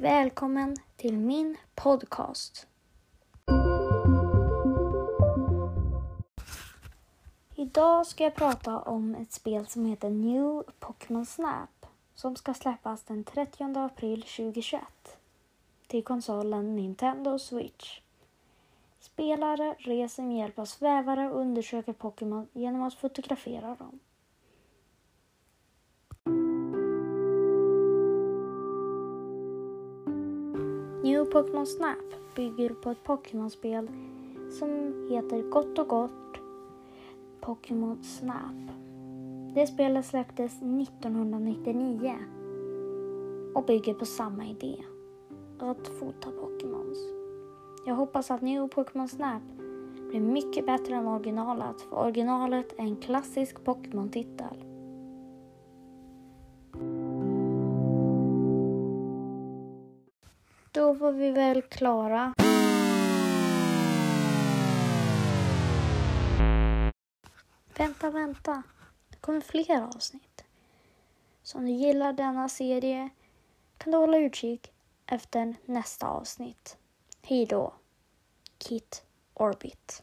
Välkommen till min podcast. Idag ska jag prata om ett spel som heter New Pokémon Snap som ska släppas den 30 april 2021 till konsolen Nintendo Switch. Spelare reser med hjälp av svävare och undersöker Pokémon genom att fotografera dem. New Pokémon Snap bygger på ett Pokémon-spel som heter Gott och Gott Pokémon Snap. Det spelet släpptes 1999 och bygger på samma idé, att fota Pokémons. Jag hoppas att New Pokémon Snap blir mycket bättre än originalet, för originalet är en klassisk Pokémon-titel. Då var vi väl klara. Vänta, vänta. Det kommer fler avsnitt. Så om du gillar denna serie kan du hålla utkik efter nästa avsnitt. Hej då. Kit Orbit.